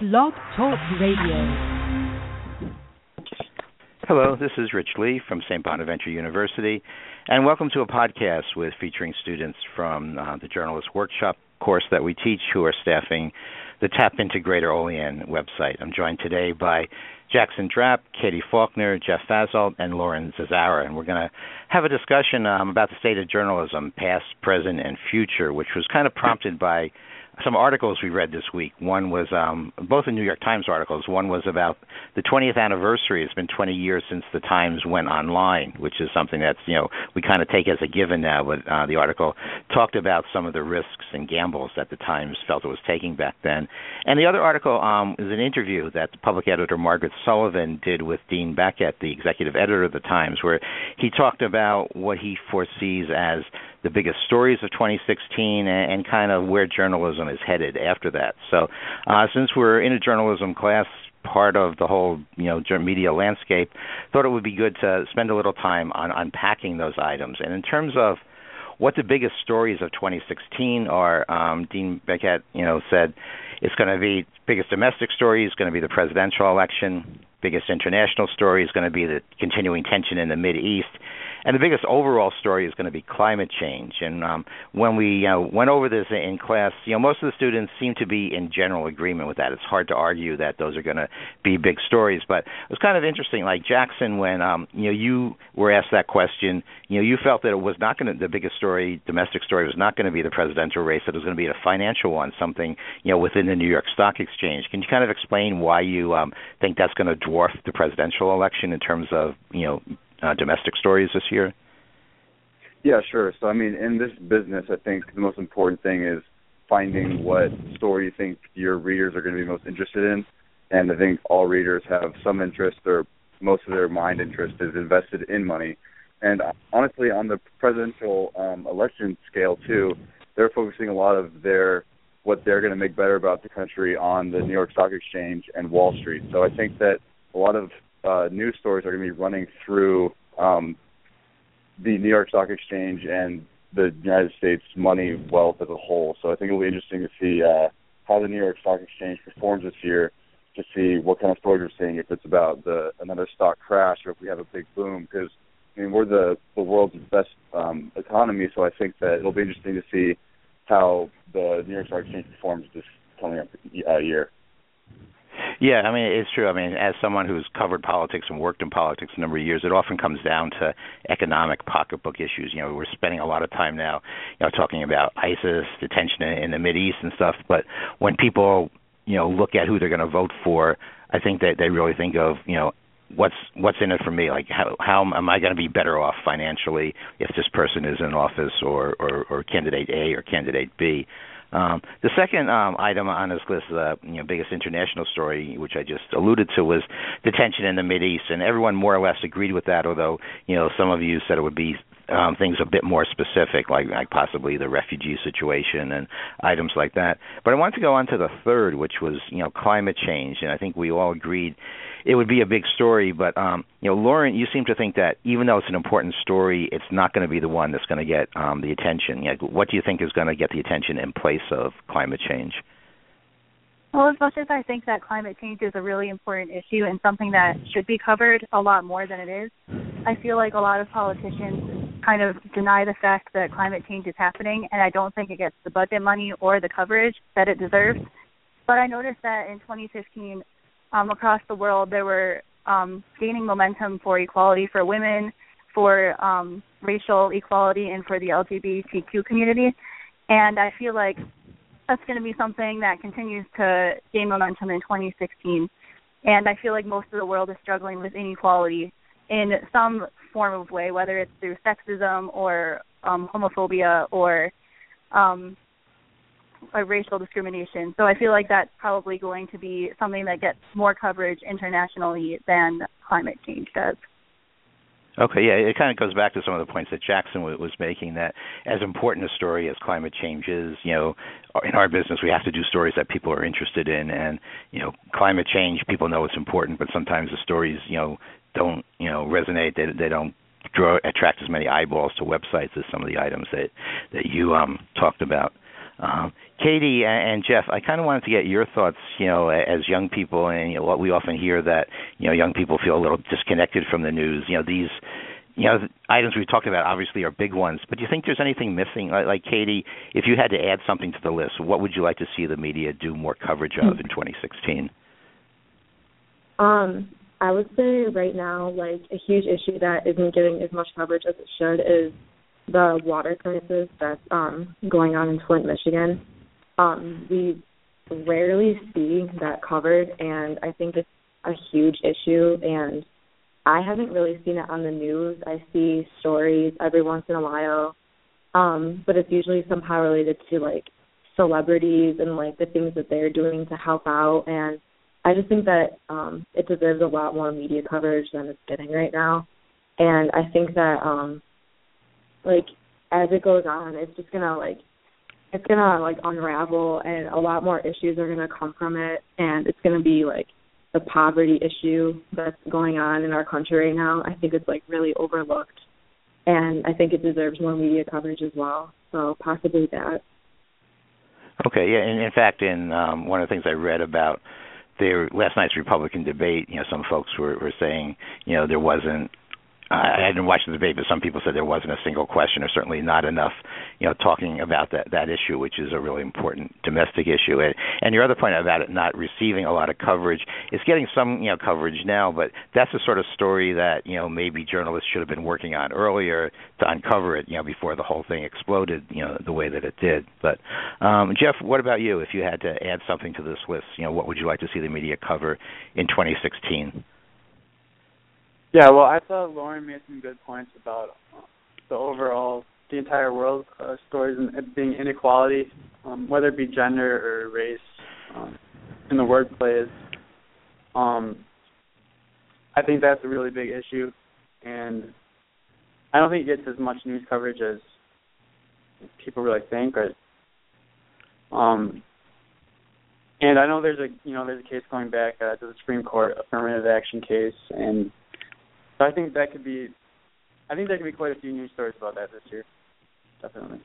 Blog Talk Radio. Hello, this is Rich Lee from St. Bonaventure University, and welcome to a podcast with featuring students from uh, the Journalist Workshop course that we teach who are staffing the Tap into Greater Olean website. I'm joined today by Jackson Drapp, Katie Faulkner, Jeff Fasoldt, and Lauren Zazzara, and we're going to have a discussion um, about the state of journalism, past, present, and future, which was kind of prompted by some articles we read this week. One was um, both the New York Times articles. One was about the 20th anniversary. It's been 20 years since the Times went online, which is something that's you know we kind of take as a given now. But uh, the article talked about some of the risks and gambles that the Times felt it was taking back then. And the other article um, is an interview that public editor Margaret Sullivan did with Dean Baquet, the executive editor of the Times, where he talked about what he foresees as the biggest stories of 2016 and, and kind of where journalism is headed after that. So, uh, since we're in a journalism class, part of the whole you know media landscape, thought it would be good to spend a little time on unpacking those items. And in terms of what the biggest stories of 2016 are, um, Dean Baquet, you know, said it's going to be biggest domestic story is going to be the presidential election. Biggest international story is going to be the continuing tension in the Mid East, and the biggest overall story is going to be climate change. And um, when we uh, went over this in class, you know, most of the students seem to be in general agreement with that. It's hard to argue that those are going to be big stories. But it was kind of interesting. Like Jackson, when um, you know you were asked that question, you know, you felt that it was not going to the biggest story, domestic story, was not going to be the presidential race. That it was going to be a financial one, something you know within the New York Stock Exchange. Can you kind of explain why you um, think that's going to dwarf the presidential election in terms of you know uh, domestic stories this year? Yeah, sure. So, I mean, in this business, I think the most important thing is finding what story you think your readers are going to be most interested in. And I think all readers have some interest, or most of their mind interest is invested in money. And honestly, on the presidential um, election scale too, they're focusing a lot of their what they're going to make better about the country on the New York Stock Exchange and Wall Street. So I think that a lot of uh, news stories are going to be running through um, the New York Stock Exchange and the United States money wealth as a whole. So I think it'll be interesting to see uh, how the New York Stock Exchange performs this year to see what kind of stories we're seeing. If it's about the another stock crash or if we have a big boom, because I mean we're the the world's best um, economy. So I think that it'll be interesting to see how the New York Stock Exchange performs this coming up uh, year. Yeah, I mean it's true. I mean, as someone who's covered politics and worked in politics a number of years, it often comes down to economic pocketbook issues. You know, we're spending a lot of time now, you know, talking about ISIS, detention in the Mid East and stuff. But when people, you know, look at who they're going to vote for, I think that they really think of, you know, what's what's in it for me like how how am I going to be better off financially if this person is in office or or, or candidate A or candidate B um, the second um, item on this list, the you know, biggest international story, which I just alluded to, was the tension in the Mid East, and everyone more or less agreed with that. Although you know some of you said it would be um, things a bit more specific, like like possibly the refugee situation and items like that. But I want to go on to the third, which was you know climate change, and I think we all agreed it would be a big story. But um, you know, Lauren, you seem to think that even though it's an important story, it's not going to be the one that's going to get um, the attention. You what do you think is going to get the attention in place of climate change? Well, as much as I think that climate change is a really important issue and something that should be covered a lot more than it is, I feel like a lot of politicians kind of deny the fact that climate change is happening, and I don't think it gets the budget money or the coverage that it deserves. But I noticed that in 2015, um, across the world, there were um, gaining momentum for equality for women, for um, racial equality, and for the LGBTQ community. And I feel like that's going to be something that continues to gain momentum in 2016. And I feel like most of the world is struggling with inequality in some form of way, whether it's through sexism or um, homophobia or um, a racial discrimination. So I feel like that's probably going to be something that gets more coverage internationally than climate change does. Okay, yeah, it kind of goes back to some of the points that Jackson was making. That as important a story as climate change is, you know, in our business we have to do stories that people are interested in, and you know, climate change people know it's important, but sometimes the stories, you know, don't you know resonate. They they don't draw attract as many eyeballs to websites as some of the items that that you um talked about. Um, Katie and Jeff, I kind of wanted to get your thoughts. You know, as young people, and you know, what we often hear that you know young people feel a little disconnected from the news. You know, these you know, items we talked about obviously are big ones, but do you think there's anything missing? Like, like Katie, if you had to add something to the list, what would you like to see the media do more coverage of in 2016? Um, I would say right now, like a huge issue that isn't getting as much coverage as it should is the water crisis that's um, going on in Flint, Michigan. Um, we rarely see that covered, and I think it's a huge issue. And I haven't really seen it on the news. I see stories every once in a while, um, but it's usually somehow related to like celebrities and like the things that they're doing to help out. And I just think that um, it deserves a lot more media coverage than it's getting right now. And I think that um, like as it goes on, it's just gonna like it's gonna like unravel, and a lot more issues are gonna come from it, and it's gonna be like the poverty issue that's going on in our country right now. I think it's like really overlooked, and I think it deserves more media coverage as well. So possibly that. Okay, yeah, and in fact, in um, one of the things I read about their last night's Republican debate, you know, some folks were, were saying, you know, there wasn't I didn't watch the debate, but some people said there wasn't a single question, or certainly not enough, you know, talking about that that issue, which is a really important domestic issue. And, and your other point about it not receiving a lot of coverage, it's getting some, you know, coverage now, but that's the sort of story that you know maybe journalists should have been working on earlier to uncover it, you know, before the whole thing exploded, you know, the way that it did. But um, Jeff, what about you? If you had to add something to this list, you know, what would you like to see the media cover in 2016? Yeah, well, I thought Lauren made some good points about the overall, the entire world uh, stories and being inequality, um, whether it be gender or race, um, in the workplace. Um, I think that's a really big issue, and I don't think it gets as much news coverage as people really think. But, um, and I know there's a you know there's a case going back uh, to the Supreme Court, affirmative action case, and so I think that could be, I think there could be quite a few news stories about that this year, definitely.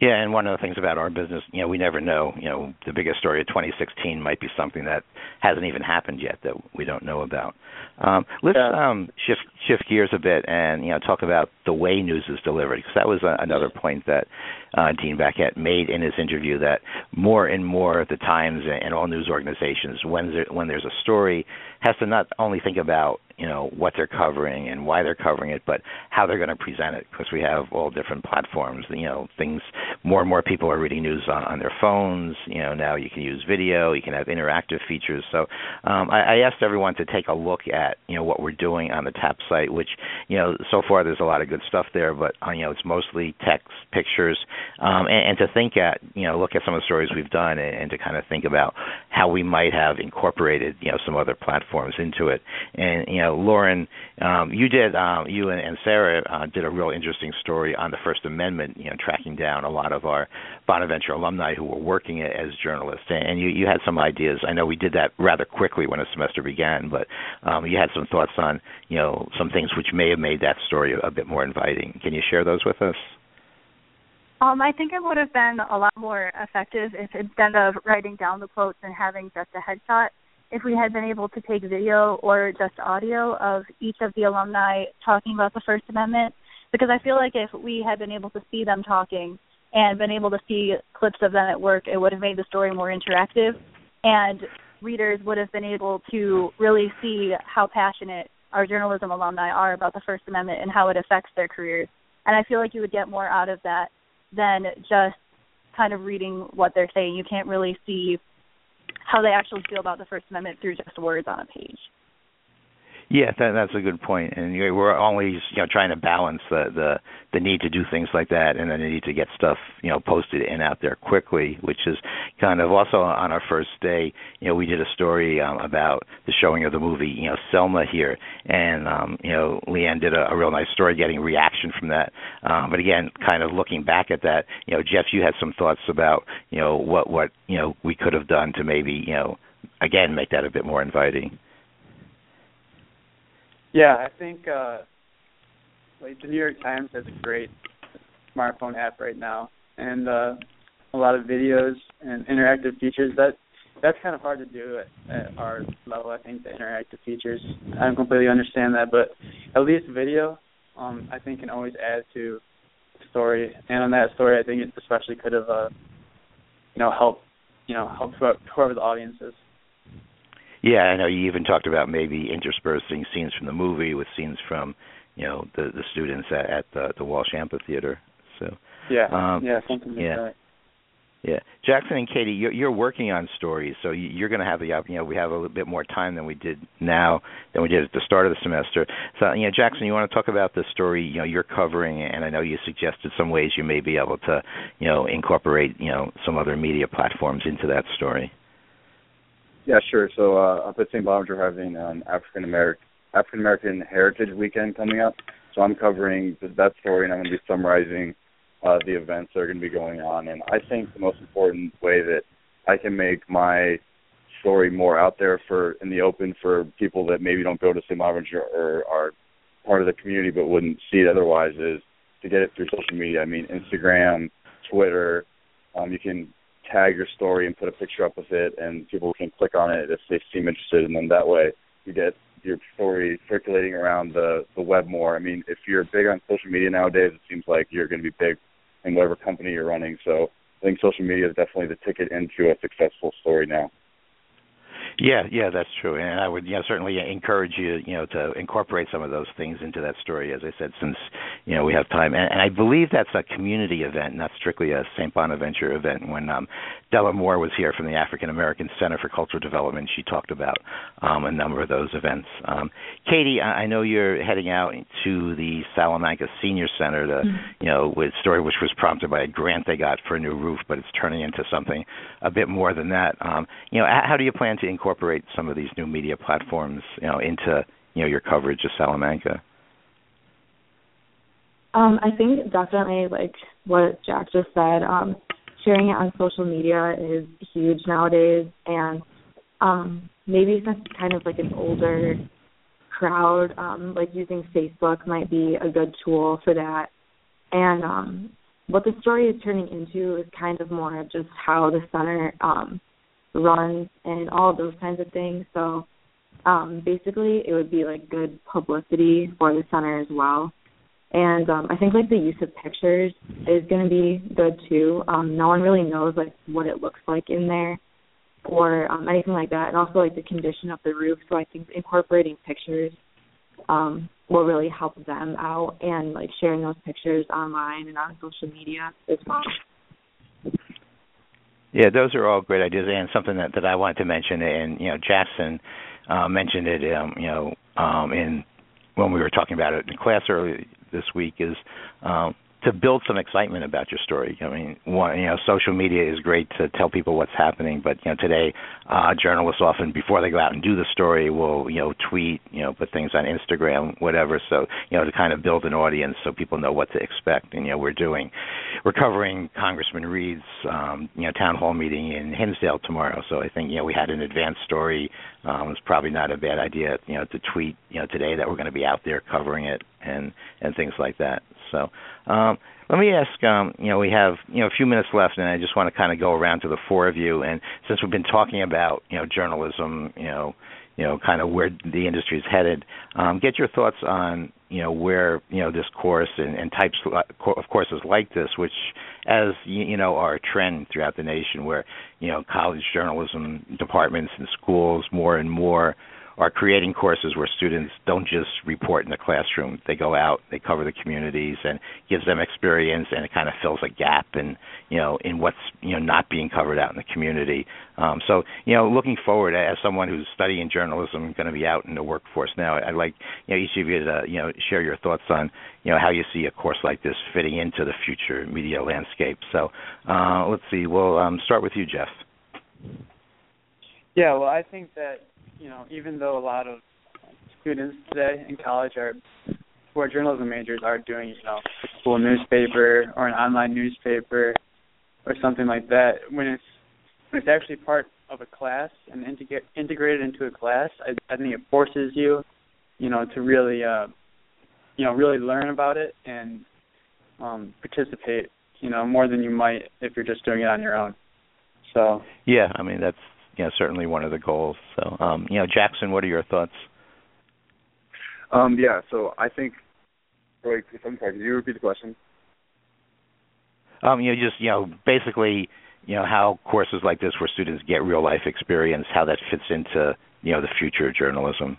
Yeah, and one of the things about our business, you know, we never know. You know, the biggest story of 2016 might be something that hasn't even happened yet that we don't know about. Um, let's yeah. um, shift shift gears a bit and you know talk about the way news is delivered because that was a, another point that uh, Dean Baquet made in his interview that more and more of the times and all news organizations when there, when there's a story has to not only think about you know what they're covering and why they're covering it, but how they're going to present it because we have all different platforms. You know, things more and more people are reading news on, on their phones. You know, now you can use video, you can have interactive features. So um, I, I asked everyone to take a look at you know what we're doing on the TAP site, which you know so far there's a lot of good stuff there, but uh, you know it's mostly text, pictures, um, and, and to think at you know look at some of the stories we've done and, and to kind of think about how we might have incorporated you know some other platforms into it. And you know, Lauren, um, you did um, you and, and Sarah uh, did a real interesting story on the First Amendment. You know, tracking down a lot of our Bonaventure alumni who were working as journalists, and you you had some ideas. I know we did that rather quickly when the semester began, but um, you had some thoughts on you know some things which may have made that story a bit more inviting. Can you share those with us? Um, I think it would have been a lot more effective if instead of writing down the quotes and having just a headshot, if we had been able to take video or just audio of each of the alumni talking about the First Amendment. Because I feel like if we had been able to see them talking and been able to see clips of them at work, it would have made the story more interactive, and readers would have been able to really see how passionate our journalism alumni are about the First Amendment and how it affects their careers. And I feel like you would get more out of that than just kind of reading what they're saying. You can't really see how they actually feel about the First Amendment through just words on a page. Yeah, that, that's a good point. and we're always you know trying to balance the the the need to do things like that and then the need to get stuff you know posted and out there quickly, which is kind of also on our first day. You know, we did a story um, about the showing of the movie you know Selma here, and um, you know Leanne did a, a real nice story, getting reaction from that. Um, but again, kind of looking back at that, you know, Jeff, you had some thoughts about you know what what you know we could have done to maybe you know again make that a bit more inviting. Yeah, I think uh, like the New York Times has a great smartphone app right now, and uh, a lot of videos and interactive features. That that's kind of hard to do at, at our level. I think the interactive features. I don't completely understand that, but at least video, um, I think can always add to the story. And on that story, I think it especially could have, uh, you know, helped, you know, helped whoever the audience is. Yeah, I know you even talked about maybe interspersing scenes from the movie with scenes from, you know, the the students at, at the the Walsh Amphitheater. So yeah, um, yeah, something like yeah. that. Yeah, Jackson and Katie, you're, you're working on stories, so you're going to have the you know we have a little bit more time than we did now than we did at the start of the semester. So you know, Jackson, you want to talk about the story you know you're covering, and I know you suggested some ways you may be able to you know incorporate you know some other media platforms into that story. Yeah, sure. So uh, up at St. Bonaventure, we're having an African American African American Heritage Weekend coming up. So I'm covering that story, and I'm going to be summarizing uh, the events that are going to be going on. And I think the most important way that I can make my story more out there for in the open for people that maybe don't go to St. Bonaventure or are part of the community but wouldn't see it otherwise is to get it through social media. I mean, Instagram, Twitter. Um, you can tag your story and put a picture up with it, and people can click on it if they seem interested, and then that way you get your story circulating around the the web more. I mean, if you're big on social media nowadays, it seems like you're going to be big in whatever company you're running. So I think social media is definitely the ticket into a successful story now. Yeah, yeah, that's true, and I would you know, certainly encourage you you know to incorporate some of those things into that story. As I said, since you know we have time, and, and I believe that's a community event, not strictly a St. Bonaventure event. When um, Della Moore was here from the African American Center for Cultural Development, she talked about um, a number of those events. Um, Katie, I, I know you're heading out to the Salamanca Senior Center to mm-hmm. you know with story which was prompted by a grant they got for a new roof, but it's turning into something a bit more than that. Um, you know, how do you plan to incorporate incorporate some of these new media platforms, you know, into you know your coverage of Salamanca? Um, I think definitely like what Jack just said. Um, sharing it on social media is huge nowadays, and um, maybe it's kind of like an older crowd, um, like using Facebook might be a good tool for that. And um, what the story is turning into is kind of more just how the center um, runs and all those kinds of things. So um, basically, it would be like good publicity for the center as well. And um, I think like the use of pictures is going to be good too. Um, no one really knows like what it looks like in there or um, anything like that, and also like the condition of the roof. So I think incorporating pictures um, will really help them out, and like sharing those pictures online and on social media as well. Yeah, those are all great ideas, and something that that I wanted to mention. And you know, Jackson uh, mentioned it. Um, you know, um, in when we were talking about it in class earlier this week is um, to build some excitement about your story. I mean, one, you know, social media is great to tell people what's happening, but you know, today uh, journalists often before they go out and do the story will you know tweet, you know, put things on Instagram, whatever. So you know, to kind of build an audience so people know what to expect. And you know, we're doing, we're covering Congressman Reed's um, you know town hall meeting in Hinsdale tomorrow. So I think you know we had an advanced story. Um, it's probably not a bad idea, you know, to tweet you know today that we're going to be out there covering it and and things like that. So um, let me ask. Um, you know, we have you know a few minutes left, and I just want to kind of go around to the four of you. And since we've been talking about you know journalism, you know, you know, kind of where the industry is headed, um, get your thoughts on you know where you know this course and, and types of courses like this, which as you know are a trend throughout the nation, where you know college journalism departments and schools more and more are creating courses where students don't just report in the classroom. They go out, they cover the communities, and gives them experience, and it kind of fills a gap in you know in what's you know not being covered out in the community. Um, so you know, looking forward as someone who's studying journalism, going to be out in the workforce now, I'd like you know each of you to you know share your thoughts on you know how you see a course like this fitting into the future media landscape. So uh, let's see, we'll um, start with you, Jeff. Yeah, well, I think that you know, even though a lot of students today in college are who are journalism majors are doing, you know, a school newspaper or an online newspaper or something like that, when it's when it's actually part of a class and integrate, integrated into a class, I, I think it forces you, you know, to really, uh, you know, really learn about it and um, participate you know, more than you might if you're just doing it on your own. So yeah, I mean that's you know certainly one of the goals. So um, you know, Jackson, what are your thoughts? Um, yeah, so I think. Wait, I'm sorry. Could you repeat the question? Um, you know, just you know, basically, you know, how courses like this, where students get real life experience, how that fits into you know the future of journalism.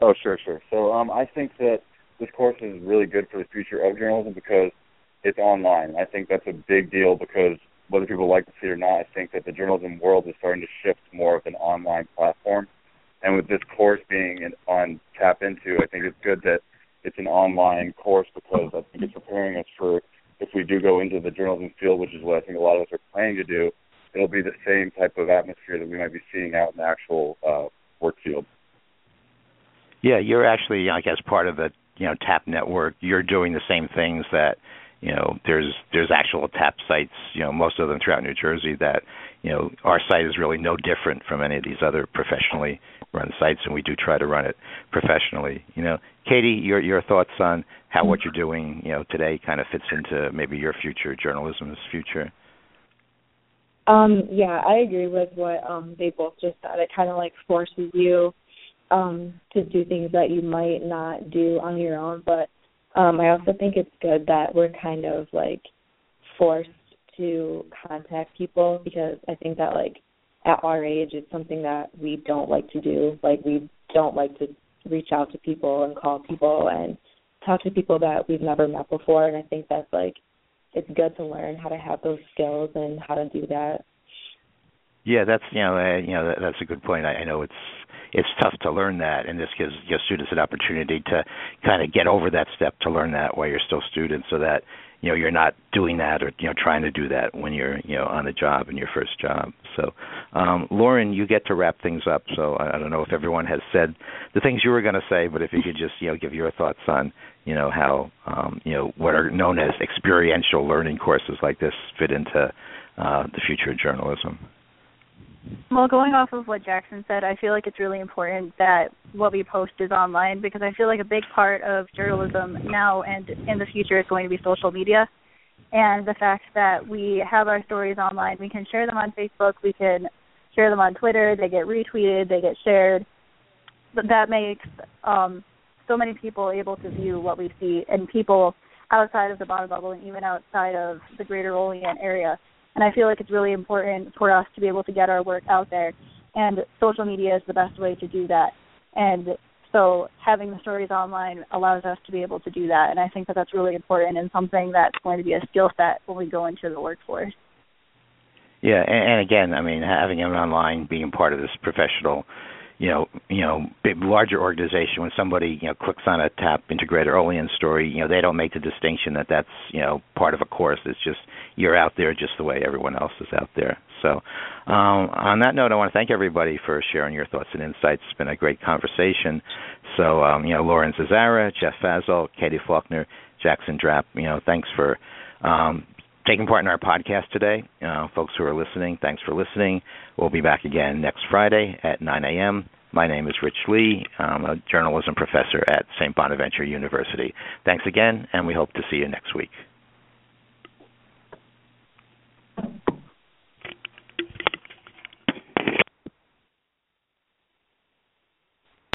Oh, sure, sure. So um, I think that this course is really good for the future of journalism because it's online. I think that's a big deal because whether people like to see it or not, I think that the journalism world is starting to shift more of an online platform. And with this course being in, on Tap Into, I think it's good that it's an online course because I think it's preparing us for if we do go into the journalism field, which is what I think a lot of us are planning to do, it'll be the same type of atmosphere that we might be seeing out in the actual uh, work field. Yeah, you're actually, I guess, part of the you know TAP network. You're doing the same things that you know there's there's actual tap sites you know most of them throughout New Jersey that you know our site is really no different from any of these other professionally run sites and we do try to run it professionally. You know Katie your your thoughts on how what you're doing you know today kind of fits into maybe your future journalism's future? Um yeah I agree with what um they both just said. It kind of like forces you um to do things that you might not do on your own but um, I also think it's good that we're kind of like forced to contact people because I think that like at our age it's something that we don't like to do. Like we don't like to reach out to people and call people and talk to people that we've never met before and I think that's like it's good to learn how to have those skills and how to do that. Yeah, that's you know uh, you know that, that's a good point. I, I know it's it's tough to learn that, and this gives your students an opportunity to kind of get over that step to learn that while you're still students, so that you know you're not doing that or you know trying to do that when you're you know on the job in your first job. So, um, Lauren, you get to wrap things up. So I, I don't know if everyone has said the things you were going to say, but if you could just you know give your thoughts on you know how um, you know what are known as experiential learning courses like this fit into uh, the future of journalism. Well, going off of what Jackson said, I feel like it's really important that what we post is online because I feel like a big part of journalism now and in the future is going to be social media. And the fact that we have our stories online, we can share them on Facebook, we can share them on Twitter, they get retweeted, they get shared. But that makes um, so many people able to view what we see and people outside of the bottom bubble and even outside of the greater Olean area and I feel like it's really important for us to be able to get our work out there. And social media is the best way to do that. And so having the stories online allows us to be able to do that. And I think that that's really important and something that's going to be a skill set when we go into the workforce. Yeah, and, and again, I mean, having it online, being part of this professional you know, you know, big larger organization when somebody you know clicks on a Tap into Greater Olean story, you know, they don't make the distinction that that's you know part of a course. It's just you're out there just the way everyone else is out there. So, um, on that note, I want to thank everybody for sharing your thoughts and insights. It's been a great conversation. So, um, you know, Lauren Zazzara, Jeff Fasoldt, Katie Faulkner, Jackson Drapp, you know, thanks for um, taking part in our podcast today. Uh, folks who are listening, thanks for listening. We'll be back again next Friday at 9 a.m. My name is Rich Lee. I'm a journalism professor at St. Bonaventure University. Thanks again, and we hope to see you next week.